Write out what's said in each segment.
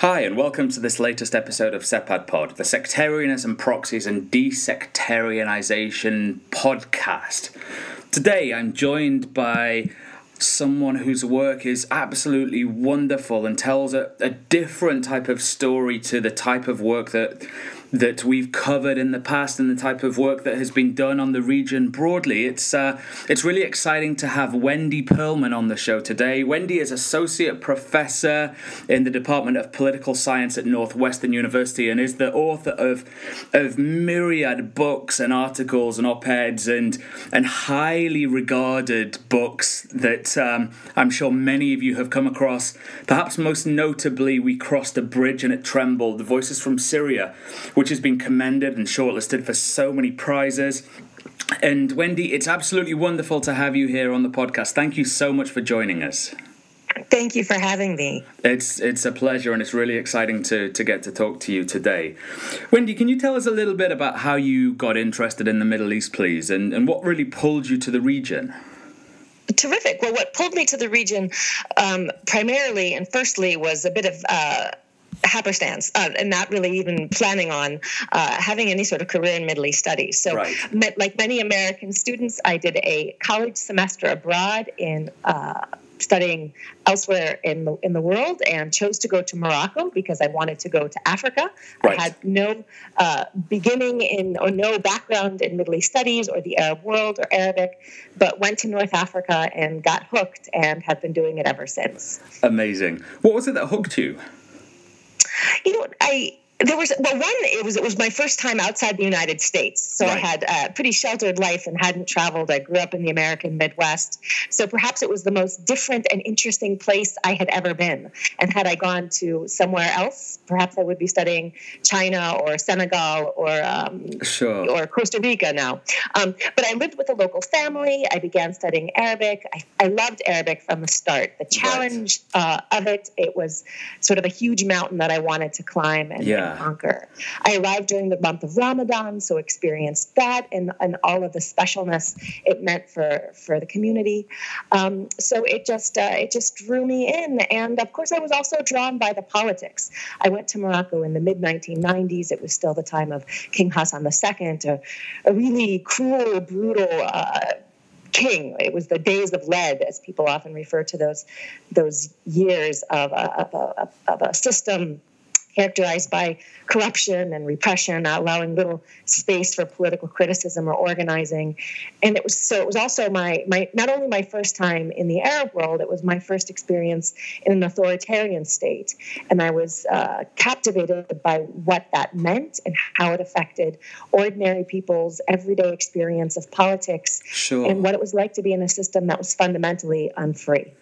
Hi, and welcome to this latest episode of SEPAD Pod, the Sectarianism, Proxies, and Desectarianization podcast. Today, I'm joined by someone whose work is absolutely wonderful and tells a, a different type of story to the type of work that that we've covered in the past and the type of work that has been done on the region broadly. It's uh, it's really exciting to have Wendy Pearlman on the show today. Wendy is associate professor in the Department of Political Science at Northwestern University and is the author of of myriad books and articles and op-eds and and highly regarded books that um, I'm sure many of you have come across. Perhaps most notably, we crossed a bridge and it trembled. The voices from Syria which has been commended and shortlisted for so many prizes. And Wendy, it's absolutely wonderful to have you here on the podcast. Thank you so much for joining us. Thank you for having me. It's it's a pleasure and it's really exciting to to get to talk to you today. Wendy, can you tell us a little bit about how you got interested in the Middle East, please, and, and what really pulled you to the region? Terrific. Well, what pulled me to the region um, primarily and firstly was a bit of uh, happenstance uh, and not really even planning on uh, having any sort of career in Middle East studies. So, right. met, like many American students, I did a college semester abroad in. Uh, studying elsewhere in the, in the world and chose to go to Morocco because I wanted to go to Africa. Right. I had no uh, beginning in or no background in Middle East studies or the Arab world or Arabic, but went to North Africa and got hooked and have been doing it ever since. Amazing. What was it that hooked you? You know, I there was well one it was it was my first time outside the united states. So right. i had a pretty sheltered life and hadn't traveled. I grew up in the american midwest. So perhaps it was the most different and interesting place i had ever been. And had i gone to somewhere else perhaps i would be studying china or senegal or um, sure. or costa rica now. Um, but i lived with a local family. I began studying arabic. I, I loved arabic from the start. The challenge right. uh, of it it was sort of a huge mountain that i wanted to climb and yeah conquer. I arrived during the month of Ramadan, so experienced that and, and all of the specialness it meant for, for the community. Um, so it just uh, it just drew me in, and of course I was also drawn by the politics. I went to Morocco in the mid 1990s. It was still the time of King Hassan II, a, a really cruel, brutal. Uh, king. It was the days of lead, as people often refer to those those years of a, of a, of a system characterized by corruption and repression, not allowing little space for political criticism or organizing. And it was so it was also my my not only my first time in the Arab world, it was my first experience in an authoritarian state, and I was uh, captivated by what that meant and how it affected ordinary people's everyday experience of politics sure. and what it was like to be in a system that was fundamentally unfree.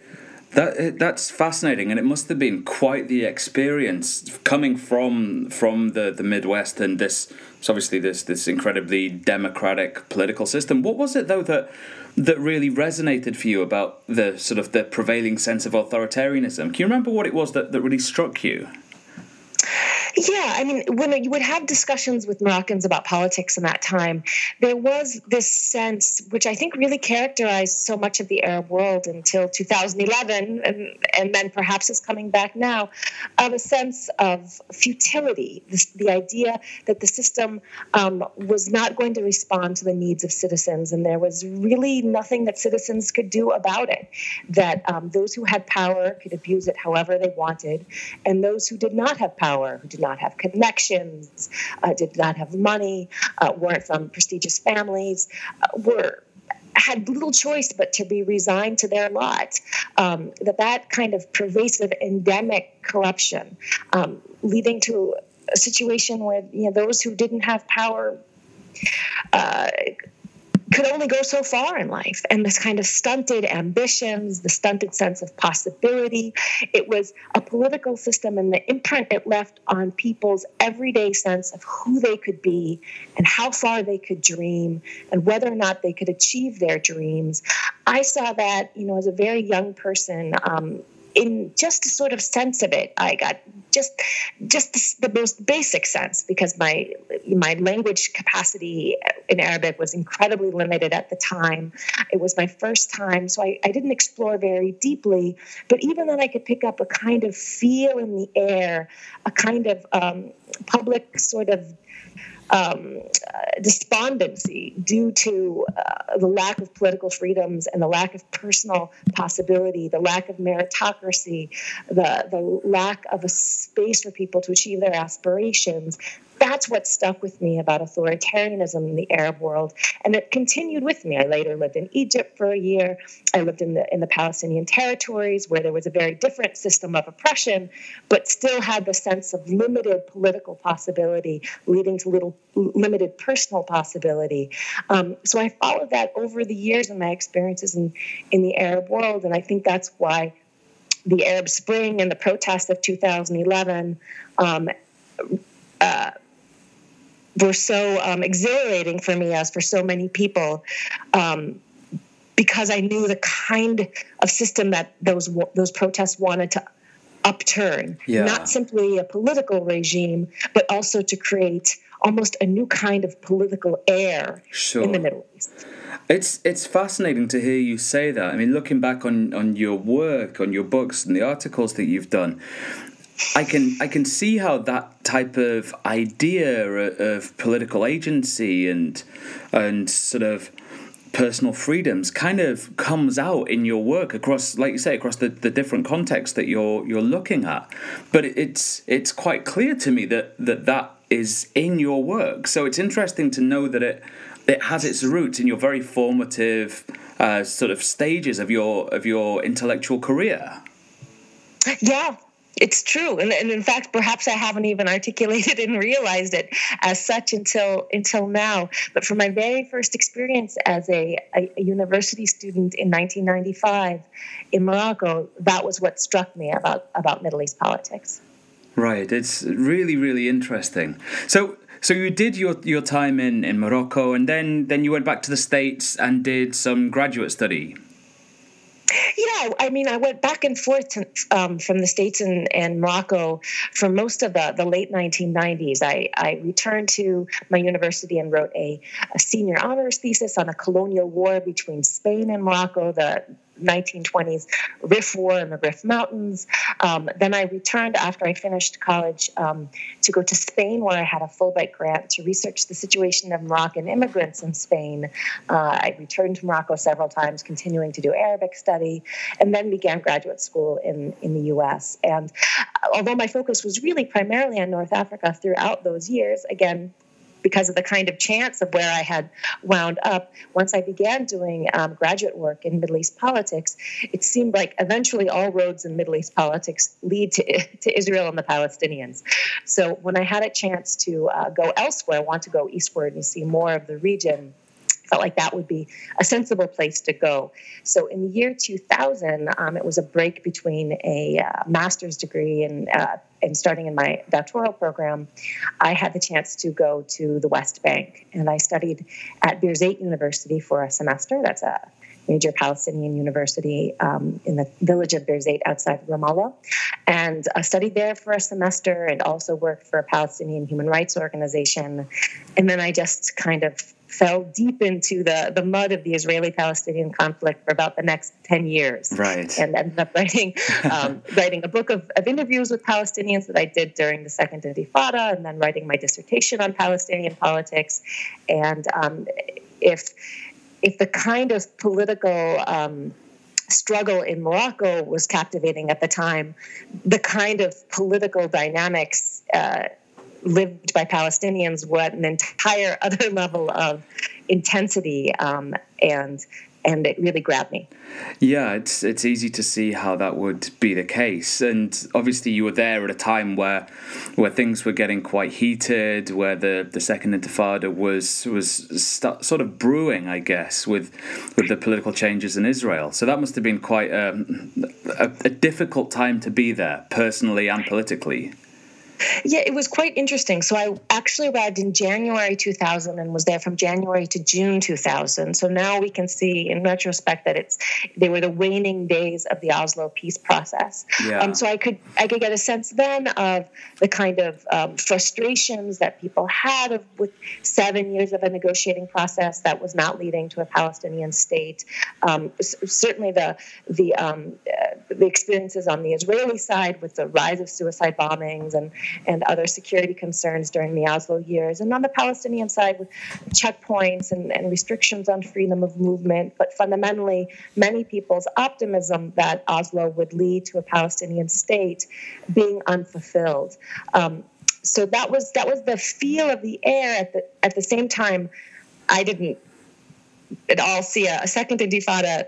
That eh, that's fascinating, and it must have been quite the experience coming from from the, the Midwest and this. It's obviously this this incredibly democratic political system. What was it though that that really resonated for you about the sort of the prevailing sense of authoritarianism? Can you remember what it was that, that really struck you? Yeah, I mean, when you would have discussions with Moroccans about politics in that time, there was this sense, which I think really characterized so much of the Arab world until 2011, and, and then perhaps is coming back now, of a sense of futility. This, the idea that the system um, was not going to respond to the needs of citizens, and there was really nothing that citizens could do about it. That um, those who had power could abuse it however they wanted, and those who did not have power, who did not not have connections, uh, did not have money, uh, weren't from prestigious families, uh, were had little choice but to be resigned to their lot. Um, that that kind of pervasive endemic corruption, um, leading to a situation where you know those who didn't have power uh, could only go so far in life. And this kind of stunted ambitions the stunted sense of possibility it was a political system and the imprint it left on people's everyday sense of who they could be and how far they could dream and whether or not they could achieve their dreams. I saw that you know as a very young person um, in just a sort of sense of it, I got just just the, most basic sense because my my language capacity in Arabic was incredibly limited at the time. It was my first time, so I, I didn't explore very deeply. But even then, I could pick up a kind of feel in the air, a kind of um, public sort of um, despondency due to uh, the lack of political freedoms and the lack of personal possibility, the lack of meritocracy, the, the lack of a space for people to achieve their aspirations, that's what stuck with me about authoritarianism in the Arab world, and it continued with me. I later lived in Egypt for a year. I lived in the in the Palestinian territories where there was a very different system of oppression, but still had the sense of limited political possibility, leading to little limited personal possibility. Um, so I followed that over the years in my experiences in in the Arab world, and I think that's why the Arab Spring and the protests of 2011 um, uh, were so um, exhilarating for me, as for so many people, um, because I knew the kind of system that those those protests wanted to upturn. Yeah. Not simply a political regime, but also to create almost a new kind of political air sure. in the Middle East. It's it's fascinating to hear you say that. I mean, looking back on, on your work, on your books, and the articles that you've done, I can I can see how that type of idea of political agency and and sort of personal freedoms kind of comes out in your work across like you say across the, the different contexts that you're you're looking at. But it's it's quite clear to me that that that is in your work. So it's interesting to know that it it has its roots in your very formative uh, sort of stages of your of your intellectual career. Yeah it's true. And, and in fact perhaps i haven't even articulated and realized it as such until until now. But from my very first experience as a, a, a university student in 1995 in morocco that was what struck me about about middle east politics. Right. It's really really interesting. So so you did your, your time in, in Morocco and then, then you went back to the States and did some graduate study. Yeah, I mean, I went back and forth to, um, from the States and, and Morocco for most of the, the late 1990s. I, I returned to my university and wrote a, a senior honors thesis on a colonial war between Spain and Morocco, the 1920s Rif War in the Rif Mountains. Um, then I returned after I finished college um, to go to Spain, where I had a Fulbright grant to research the situation of Moroccan immigrants in Spain. Uh, I returned to Morocco several times, continuing to do Arabic study, and then began graduate school in, in the US. And uh, although my focus was really primarily on North Africa throughout those years, again, because of the kind of chance of where I had wound up. Once I began doing um, graduate work in Middle East politics, it seemed like eventually all roads in Middle East politics lead to, to Israel and the Palestinians. So when I had a chance to uh, go elsewhere, want to go eastward and see more of the region, felt like that would be a sensible place to go. So in the year 2000, um, it was a break between a uh, master's degree and uh, and starting in my doctoral program, I had the chance to go to the West Bank, and I studied at Birzeit University for a semester. That's a major Palestinian university um, in the village of Birzeit outside Ramallah, and I studied there for a semester and also worked for a Palestinian human rights organization. And then I just kind of fell deep into the, the mud of the Israeli Palestinian conflict for about the next 10 years. Right. And ended up writing, um, writing a book of, of interviews with Palestinians that I did during the Second Intifada, and then writing my dissertation on Palestinian politics. And um, if, if the kind of political um, struggle in Morocco was captivating at the time, the kind of political dynamics uh, lived by Palestinians were at an entire other level of intensity um, and and it really grabbed me. Yeah, it's it's easy to see how that would be the case, and obviously you were there at a time where where things were getting quite heated, where the, the second Intifada was was st- sort of brewing, I guess, with with the political changes in Israel. So that must have been quite um, a, a difficult time to be there, personally and politically. Yeah, it was quite interesting. So I actually arrived in January 2000 and was there from January to June 2000. So now we can see in retrospect that it's they were the waning days of the Oslo peace process. Yeah. Um, so I could I could get a sense then of the kind of um, frustrations that people had of, with seven years of a negotiating process that was not leading to a Palestinian state. Um, certainly the the um, uh, the experiences on the Israeli side with the rise of suicide bombings and and other security concerns during the Oslo years. And on the Palestinian side, with checkpoints and, and restrictions on freedom of movement, but fundamentally, many people's optimism that Oslo would lead to a Palestinian state being unfulfilled. Um, so that was that was the feel of the air at the at the same time. I didn't at all see a, a second intifada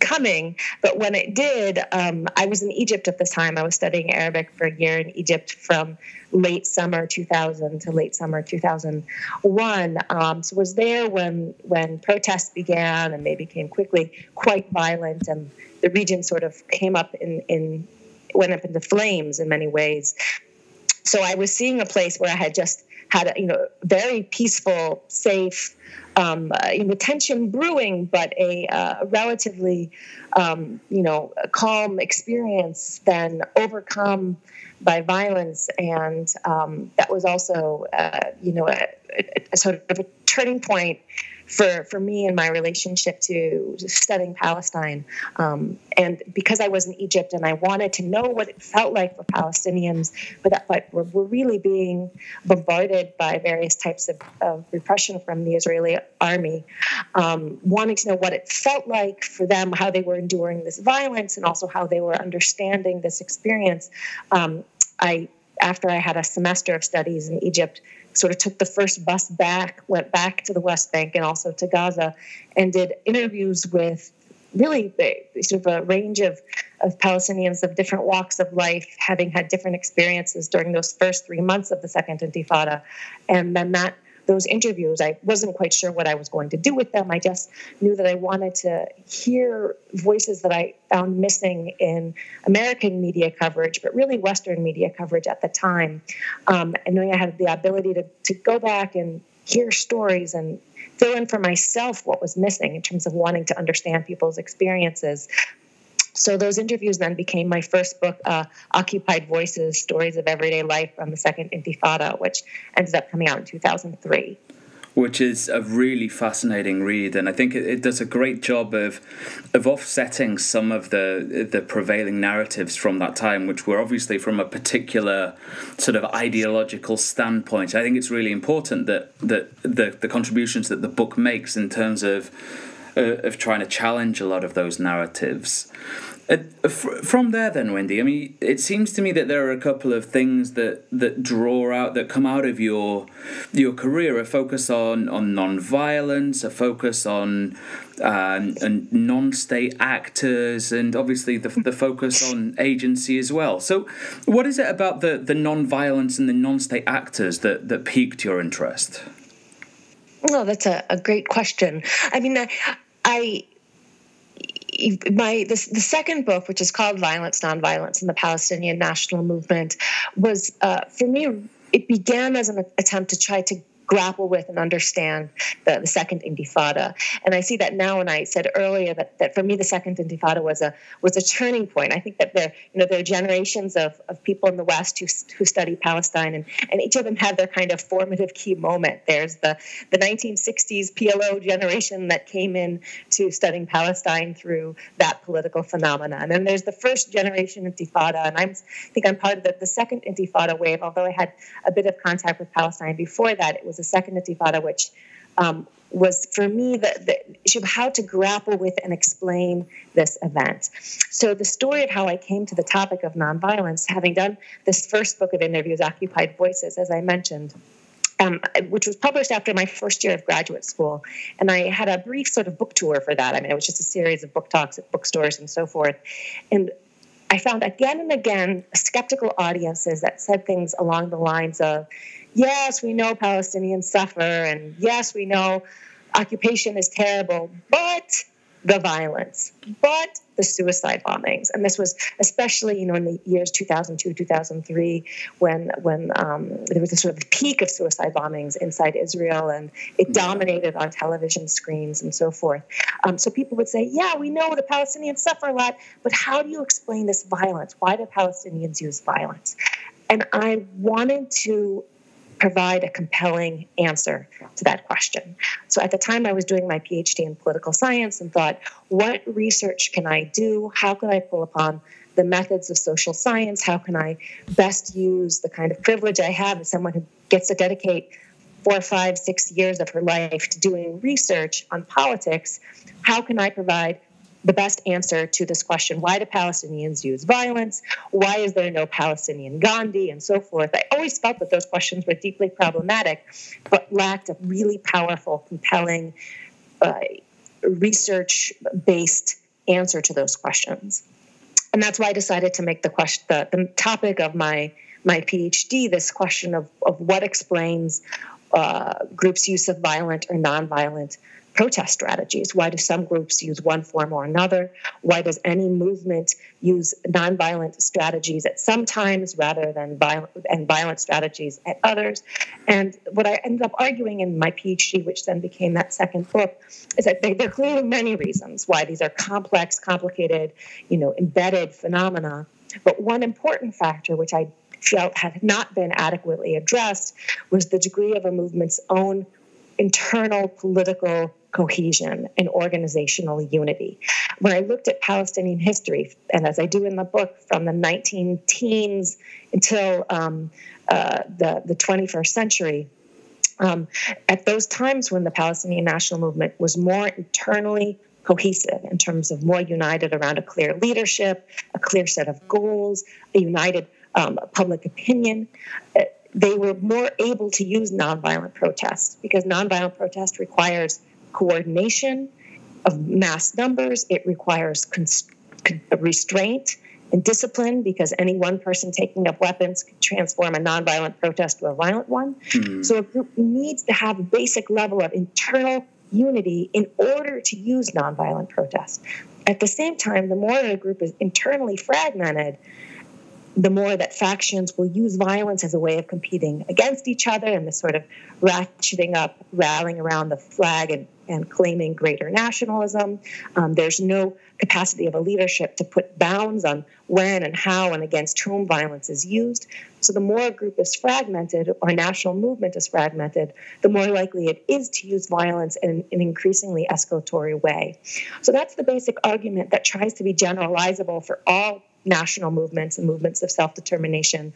coming. But when it did, um, I was in Egypt at this time. I was studying Arabic for a year in Egypt from late summer 2000 to late summer 2001. Um, so was there when when protests began and they became quickly quite violent, and the region sort of came up in in went up into flames in many ways. So I was seeing a place where I had just had a you know very peaceful, safe um, uh, you know, tension brewing, but a, uh, relatively, um, you know, calm experience then overcome by violence. And um, that was also, uh, you know, a, a, sort of a turning point for, for me and my relationship to studying Palestine. Um, and because I was in Egypt and I wanted to know what it felt like for Palestinians, but, that, but were, were really being bombarded by various types of, of repression from the Israeli army, um, wanting to know what it felt like for them, how they were enduring this violence, and also how they were understanding this experience. Um, I after I had a semester of studies in Egypt, sort of took the first bus back, went back to the West Bank and also to Gaza, and did interviews with really the, sort of a range of, of Palestinians of different walks of life, having had different experiences during those first three months of the Second Intifada. And then that those interviews, I wasn't quite sure what I was going to do with them. I just knew that I wanted to hear voices that I found missing in American media coverage, but really Western media coverage at the time. Um, and knowing I had the ability to, to go back and hear stories and fill in for myself what was missing in terms of wanting to understand people's experiences so those interviews then became my first book, uh, Occupied Voices: Stories of Everyday Life from the Second Intifada, which ended up coming out in 2003 which is a really fascinating read, and I think it, it, does a great job of of offsetting some of the the prevailing narratives from that time, which were obviously from a particular sort of ideological standpoint. I think it's really important that that the the contributions that the book makes in terms of uh, of trying to challenge a lot of those narratives. Uh, from there, then, Wendy, I mean, it seems to me that there are a couple of things that, that draw out, that come out of your your career a focus on, on non-violence, a focus on um, and non-state actors, and obviously the, the focus on agency as well. So, what is it about the, the non-violence and the non-state actors that, that piqued your interest? Oh, that's a, a great question. I mean, I, I my the, the second book, which is called Violence, Nonviolence, and the Palestinian National Movement, was uh, for me. It began as an attempt to try to grapple with and understand the, the second intifada. And I see that now, and I said earlier that, that for me the second intifada was a was a turning point. I think that there you know there are generations of, of people in the West who, who study Palestine, and, and each of them had their kind of formative key moment. There's the the 1960s PLO generation that came in to studying Palestine through that political phenomenon, and then there's the first generation intifada, and I'm, I think I'm part of the, the second intifada wave. Although I had a bit of contact with Palestine before that, it was the second intifada, which um, was for me the, the how to grapple with and explain this event. So, the story of how I came to the topic of nonviolence, having done this first book of interviews, Occupied Voices, as I mentioned. Um, which was published after my first year of graduate school. And I had a brief sort of book tour for that. I mean, it was just a series of book talks at bookstores and so forth. And I found again and again skeptical audiences that said things along the lines of, yes, we know Palestinians suffer, and yes, we know occupation is terrible, but the violence, but the suicide bombings. And this was especially, you know, in the years 2002, 2003, when when um, there was a sort of peak of suicide bombings inside Israel, and it dominated on television screens and so forth. Um, so people would say, "Yeah, we know the Palestinians suffer a lot, but how do you explain this violence? Why do Palestinians use violence?" And I wanted to provide a compelling answer to that question. So at the time, I was doing my PhD in political science and thought, what research can I do? How can I pull upon the methods of social science? How can I best use the kind of privilege I have as someone who gets to dedicate four, five, six years of her life to doing research on politics? How can I provide the best answer to this question why do Palestinians use violence? Why is there no Palestinian Gandhi? And so forth. I always felt that those questions were deeply problematic, but lacked a really powerful, compelling, uh, research based answer to those questions. And that's why I decided to make the question the, the topic of my my PhD this question of, of what explains uh, groups' use of violent or nonviolent protest strategies. Why do some groups use one form or another? Why does any movement use nonviolent strategies at some times rather than violent and violent strategies at others? And what I ended up arguing in my PhD, which then became that second book, is that there are clearly many reasons why these are complex, complicated, you know, embedded phenomena. But one important factor, which I felt had not been adequately addressed, was the degree of a movement's own internal political cohesion and organizational unity. When I looked at Palestinian history, and as I do in the book, from the 19 teens until um, uh, the, the 21st century, um, at those times when the Palestinian national movement was more internally cohesive in terms of more united around a clear leadership, a clear set of goals, a united um, public opinion. Uh, they were more able to use nonviolent protest because nonviolent protest requires coordination of mass numbers. It requires const- restraint and discipline because any one person taking up weapons can transform a nonviolent protest to a violent one. Mm-hmm. So a group needs to have a basic level of internal unity in order to use nonviolent protest. At the same time, the more a group is internally fragmented, the more that factions will use violence as a way of competing against each other and the sort of ratcheting up, rallying around the flag and, and claiming greater nationalism. Um, there's no capacity of a leadership to put bounds on when and how and against whom violence is used. So the more a group is fragmented or a national movement is fragmented, the more likely it is to use violence in an increasingly escalatory way. So that's the basic argument that tries to be generalizable for all national movements and movements of self determination,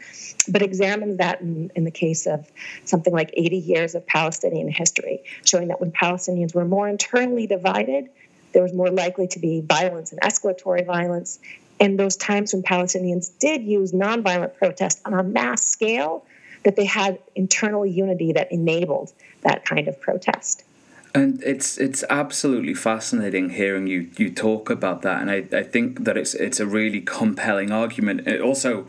but examines that in, in, the case of something like 80 years of Palestinian history, showing that when Palestinians were more internally divided, there was more likely to be violence and escalatory violence. And those times when Palestinians did use nonviolent protest on a mass scale, that they had internal unity that enabled that kind of protest. And it's it's absolutely fascinating hearing you you talk about that, and I, I think that it's it's a really compelling argument. It also,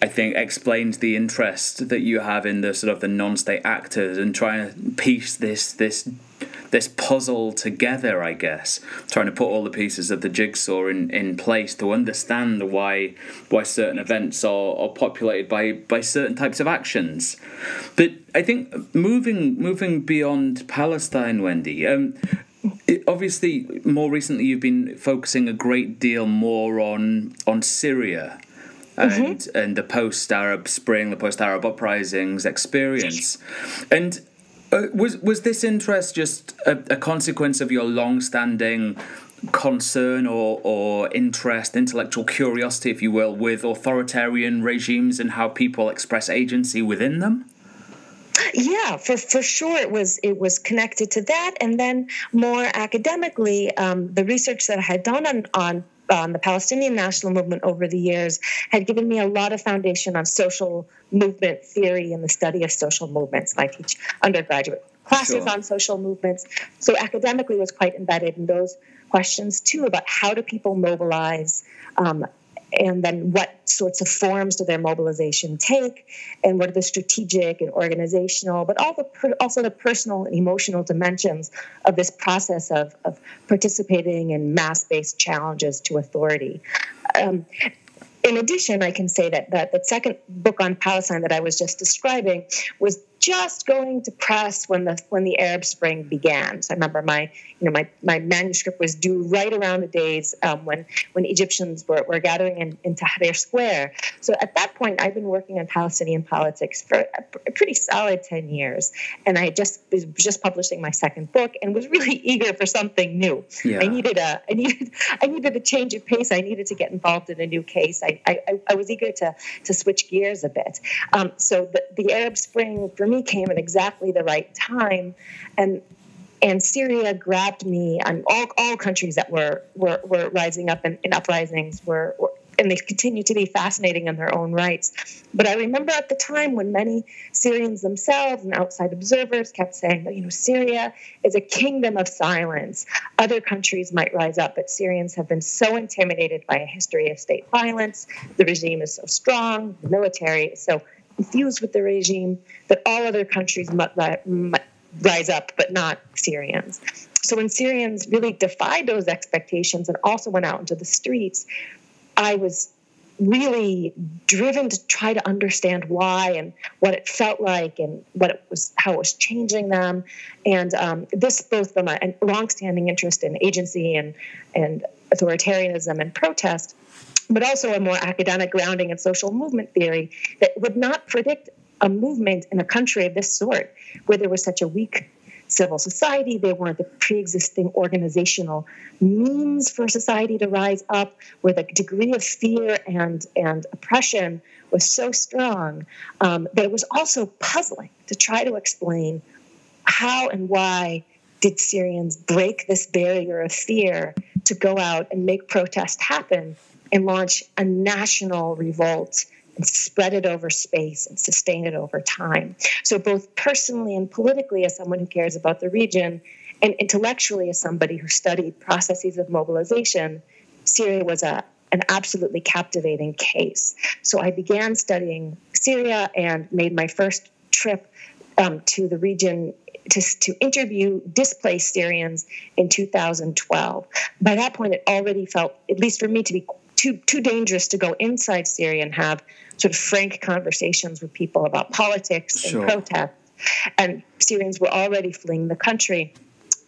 I think, explains the interest that you have in the sort of the non-state actors and trying to piece this this this puzzle together, I guess, trying to put all the pieces of the jigsaw in, in place to understand why why certain events are, are populated by, by certain types of actions. But I think moving moving beyond Palestine, Wendy, um, it, obviously more recently you've been focusing a great deal more on on Syria and mm-hmm. and the post Arab Spring, the post Arab uprisings experience, and uh, was was this interest just a, a consequence of your long-standing concern or, or interest, intellectual curiosity, if you will, with authoritarian regimes and how people express agency within them? Yeah, for, for sure it was it was connected to that, and then more academically, um, the research that I had done on, on um, the Palestinian national movement over the years had given me a lot of foundation on social movement theory and the study of social movements. And I teach undergraduate classes sure. on social movements. So academically was quite embedded in those questions too about how do people mobilize um, and then what sorts of forms do their mobilization take and what are the strategic and organizational but all the also the personal and emotional dimensions of this process of, of participating in mass-based challenges to authority. Um, in addition, I can say that, that the second book on Palestine that I was just describing was just going to press when the when the Arab Spring began. So I remember my you know my, my manuscript was due right around the days um, when when Egyptians were, were gathering in, in Tahrir Square. So at that point, I've been working on Palestinian politics for a, pretty solid ten years, and I just was just publishing my second book and was really eager for something new. Yeah. I needed a I needed I needed a change of pace. I needed to get involved in a new case. I I, I was eager to to switch gears a bit. Um, so the, the Arab Spring for me came at exactly the right time, and and Syria grabbed me. And all, all countries that were were, were rising up in, in uprisings were, were and they continue to be fascinating in their own rights. But I remember at the time when many Syrians themselves and outside observers kept saying that, you know, Syria is a kingdom of silence. Other countries might rise up, but Syrians have been so intimidated by a history of state violence. The regime is so strong, the military is so infused with the regime that all other countries might, might rise up, but not Syrians. So when Syrians really defied those expectations and also went out into the streets, I was really driven to try to understand why and what it felt like and what it was how it was changing them and um, this both from a, a longstanding interest in agency and and authoritarianism and protest but also a more academic grounding in social movement theory that would not predict a movement in a country of this sort, where there was such a weak civil society, there weren't the pre existing organizational means for society to rise up, where the degree of fear and, and oppression was so strong um, that it was also puzzling to try to explain how and why did Syrians break this barrier of fear to go out and make protest happen and launch a national revolt and spread it over space and sustain it over time. So, both personally and politically, as someone who cares about the region, and intellectually, as somebody who studied processes of mobilization, Syria was a an absolutely captivating case. So I began studying Syria and made my first trip um, to the region to, to interview displaced Syrians in 2012. By that point, it already felt, at least for me, to be too too dangerous to go inside Syria and have sort of frank conversations with people about politics and protest. And Syrians were already fleeing the country.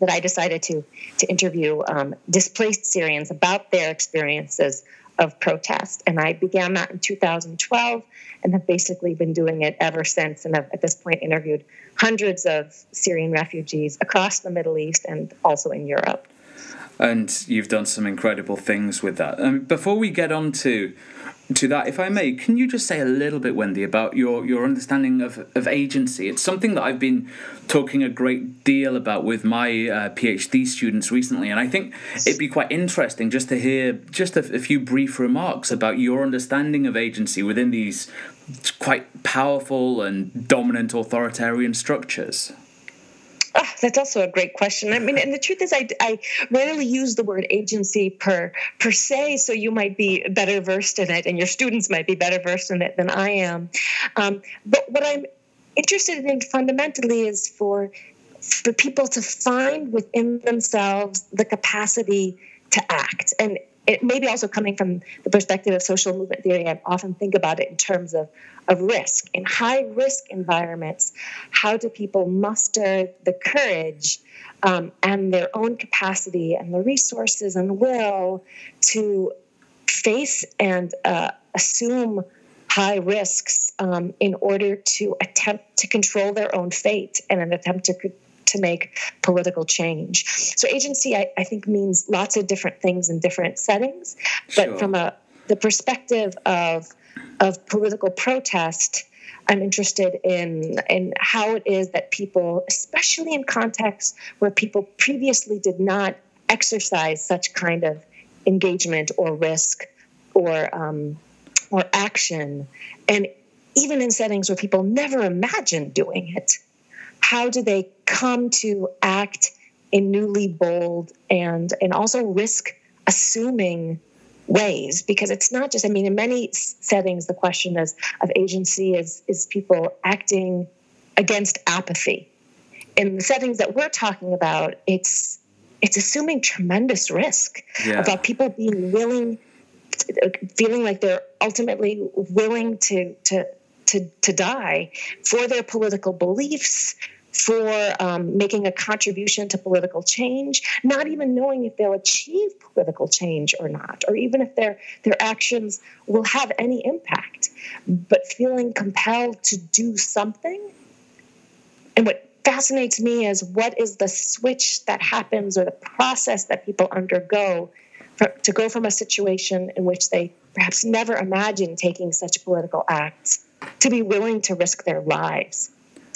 That I decided to to interview um, displaced Syrians about their experiences of protest, and I began that in 2012, and have basically been doing it ever since. And have at this point interviewed hundreds of Syrian refugees across the Middle East and also in Europe and you've done some incredible things with that. Um, before we get on to to that, if I may, can you just say a little bit, Wendy, about your, your understanding of, of agency? It's something that I've been talking a great deal about with my uh, PhD students recently, and I think it'd be quite interesting just to hear just a, a few brief remarks about your understanding of agency within these quite powerful and dominant authoritarian structures. Oh, that's also a great question. I mean, and the truth is, I, I rarely use the word agency per per se. So you might be better versed in it, and your students might be better versed in it than I am. Um, but what I'm interested in fundamentally is for for people to find within themselves the capacity to act, and it may be also coming from the perspective of social movement theory. I often think about it in terms of of risk. In high risk environments, how do people muster the courage um, and their own capacity and the resources and will to face and uh, assume high risks um, in order to attempt to control their own fate and an attempt to to make political change. So agency, I, I, think, means lots of different things in different settings. But sure. from a the perspective of of political protest, I'm interested in in how it is that people, especially in contexts where people previously did not exercise such kind of engagement or risk or um, or action, and even in settings where people never imagined doing it, how do they come to act in newly bold and and also risk assuming ways because it's not just i mean in many settings the question is of agency is is people acting against apathy in the settings that we're talking about it's it's assuming tremendous risk yeah. about people being willing feeling like they're ultimately willing to to to, to die for their political beliefs for um, making a contribution to political change, not even knowing if they'll achieve political change or not, or even if their their actions will have any impact, but feeling compelled to do something. And what fascinates me is what is the switch that happens or the process that people undergo for, to go from a situation in which they perhaps never imagined taking such political acts to be willing to risk their lives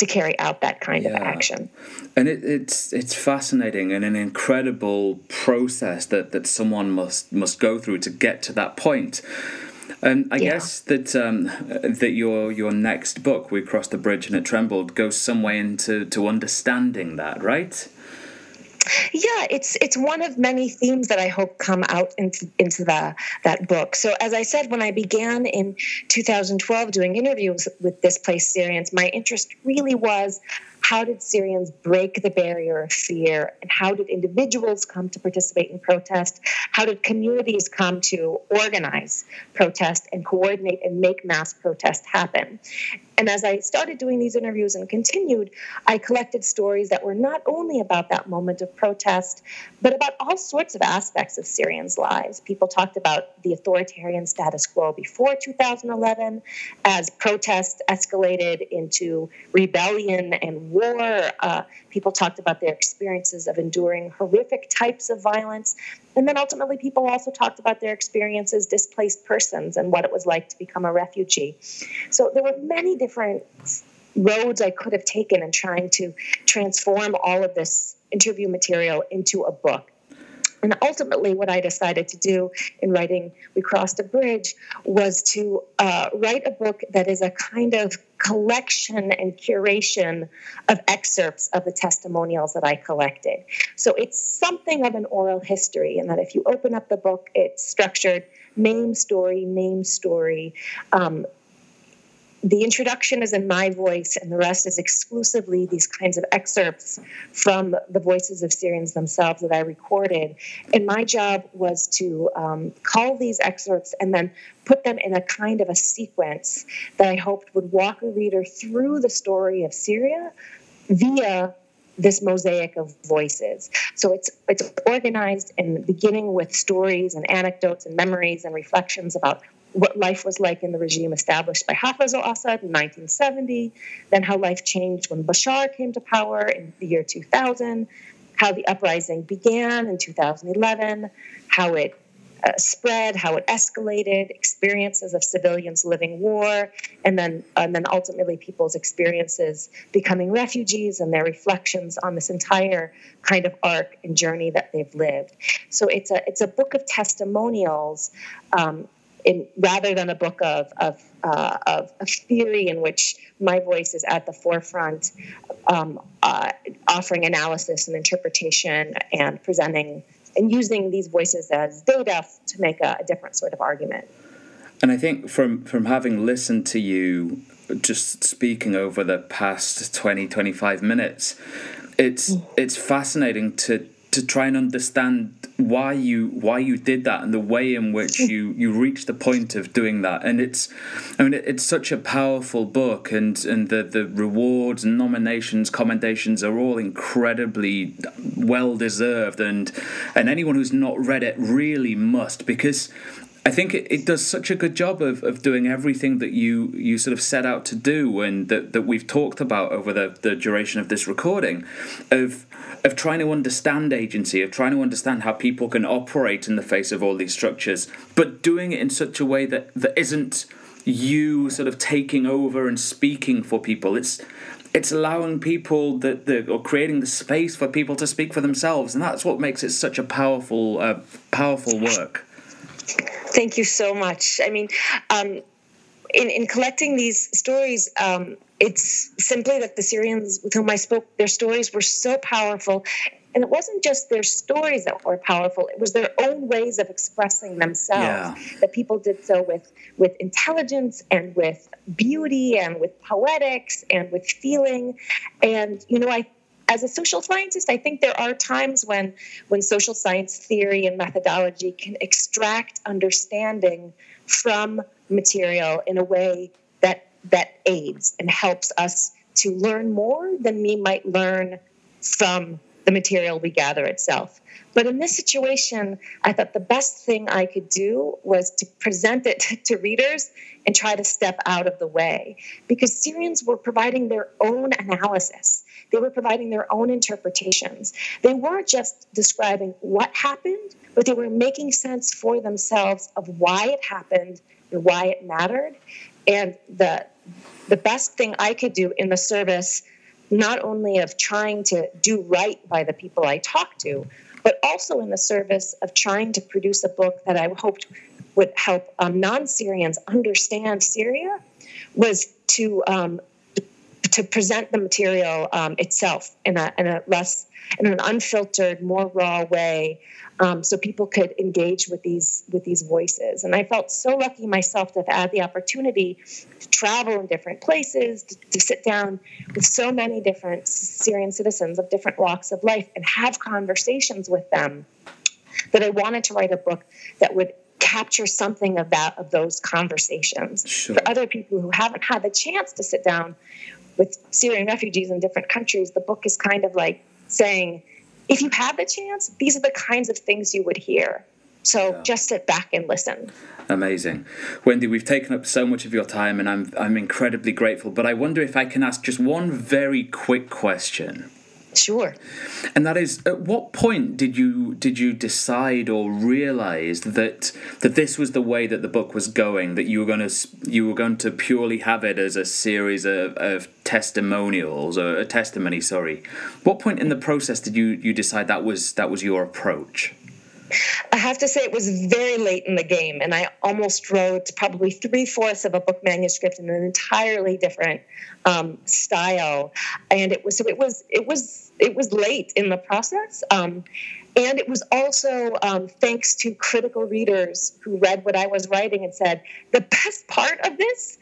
to carry out that kind yeah. of action. And it, it's it's fascinating and an incredible process that, that someone must must go through to get to that point. And I yeah. guess that um, that your your next book, We Crossed the Bridge and It Trembled, goes some way into to understanding that, right? Yeah, it's it's one of many themes that I hope come out into into the that book. So as I said, when I began in 2012 doing interviews with displaced Syrians, my interest really was how did Syrians break the barrier of fear? And how did individuals come to participate in protest? How did communities come to organize protest and coordinate and make mass protest happen? And as I started doing these interviews and continued, I collected stories that were not only about that moment of protest, but about all sorts of aspects of Syrians' lives. People talked about the authoritarian status quo before 2011 as protests escalated into rebellion and war. Uh, people talked about their experiences of enduring horrific types of violence. And then ultimately, people also talked about their experiences displaced persons and what it was like to become a refugee. So there were many different roads I could have taken in trying to transform all of this interview material into a book. And ultimately, what I decided to do in writing We Crossed a Bridge was to uh, write a book that is a kind of collection and curation of excerpts of the testimonials that I collected. So it's something of an oral history, in that if you open up the book, it's structured name, story, name, story. Um, the introduction is in my voice, and the rest is exclusively these kinds of excerpts from the voices of Syrians themselves that I recorded. And my job was to um, call these excerpts and then put them in a kind of a sequence that I hoped would walk a reader through the story of Syria via this mosaic of voices. So it's it's organized and beginning with stories and anecdotes and memories and reflections about what life was like in the regime established by Hafez al-Assad in 1970, then how life changed when Bashar came to power in the year 2000, how the uprising began in 2011, how it uh, spread, how it escalated, experiences of civilians living war, and then and then ultimately people's experiences becoming refugees and their reflections on this entire kind of arc and journey that they've lived. So it's a it's a book of testimonials um, in, rather than a book of, of, uh, of, of, theory in which my voice is at the forefront, um, uh, offering analysis and interpretation and presenting and using these voices as data to make a, a different sort of argument. And I think from from having listened to you just speaking over the past 20 25 minutes it's mm. it's fascinating to to try and understand why you why you did that and the way in which mm. you you reached the point of doing that. And it's i mean it's such a powerful book and and the the rewards and nominations commendations are all incredibly well deserved and and anyone who's not read it really must because I think it, it does such a good job of, of doing everything that you you sort of set out to do and that, that we've talked about over the, the duration of this recording of of trying to understand agency, of trying to understand how people can operate in the face of all these structures, but doing it in such a way that, that isn't you sort of taking over and speaking for people. It's it's allowing people that the or creating the space for people to speak for themselves, and that's what makes it such a powerful uh, powerful work. Thank you so much. I mean, um, in, in collecting these stories, um, it's simply that the Syrians with whom I spoke, their stories were so powerful And it wasn't just their stories that were powerful, it was their own ways of expressing themselves. Yeah. That people did so with, with intelligence and with beauty and with poetics and with feeling. And, you know, I as a social scientist, I think there are times when when social science theory and methodology can extract understanding from material in a way that that aids and helps us to learn more than we might learn from the material we gather itself. But in this situation, I thought the best thing I could do was to present it to readers and try to step out of the way because Syrians were providing their own analysis. They were providing their own interpretations. They weren't just describing what happened, but they were making sense for themselves of why it happened and why it mattered. And the the best thing I could do in the service, not only of trying to do right by the people I talk to, but also in the service of trying to produce a book that I hoped would help um, non-Syrians understand Syria, was to um, to present the material um, itself in a, in a less in an unfiltered, more raw way, um, so people could engage with these with these voices. And I felt so lucky myself to have had the opportunity to travel in different places, to, to sit down with so many different Syrian citizens of different walks of life, and have conversations with them. That I wanted to write a book that would capture something of that of those conversations sure. for other people who haven't had the chance to sit down with Syrian refugees in different countries. The book is kind of like saying, if you have the chance, these are the kinds of things you would hear. So yeah. just sit back and listen. Amazing. Wendy, we've taken up so much of your time and I'm I'm incredibly grateful, but I wonder if I can ask just one very quick question. Sure. And that is, at what point did you did you decide or realize that that this was the way that the book was going? That you were going to you were going to purely have it as a series of, of testimonials or a testimony. Sorry. What point in the process did you you decide that was that was your approach? I have to say it was very late in the game, and I almost wrote probably three fourths of a book manuscript in an entirely different um, style, and it was so it was it was it was late in the process. Um, and it was also um, thanks to critical readers who read what I was writing and said, the best part of this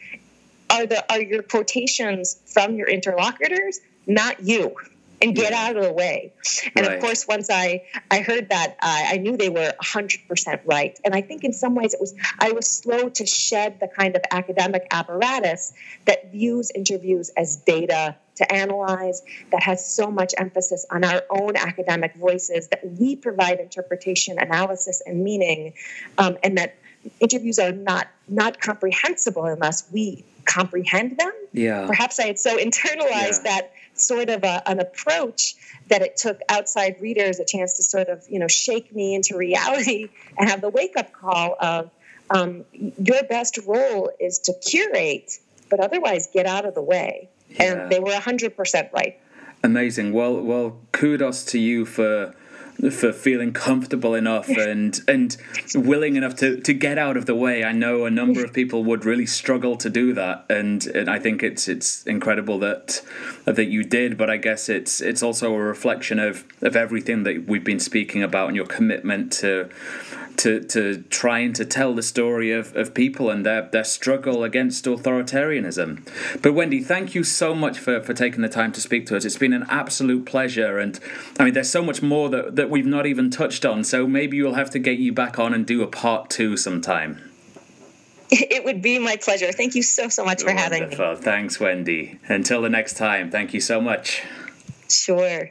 are the are your quotations from your interlocutors, not you and get out of the way. And right. of course, once I I heard that, uh, I knew they were 100% right. And I think in some ways it was I was slow to shed the kind of academic apparatus that views interviews as data to analyze, that has so much emphasis on our own academic voices, that we provide interpretation, analysis, and meaning, um, and that interviews are not not comprehensible unless we comprehend them. Yeah. Perhaps I had so internalized yeah. that sort of a, an approach that it took outside readers a chance to sort of you know shake me into reality and have the wake up call of um, your best role is to curate, but otherwise get out of the way. Yeah. And they were hundred percent right. Amazing. Well, well, kudos to you for for feeling comfortable enough and and willing enough to, to get out of the way. I know a number of people would really struggle to do that, and, and I think it's it's incredible that that you did. But I guess it's it's also a reflection of of everything that we've been speaking about and your commitment to to to trying to tell the story of, of people and their, their struggle against authoritarianism. But Wendy, thank you so much for, for taking the time to speak to us. It's been an absolute pleasure and I mean there's so much more that, that we've not even touched on, so maybe we'll have to get you back on and do a part two sometime. It would be my pleasure. Thank you so so much for Wonderful. having me. Thanks, Wendy. Until the next time, thank you so much. Sure.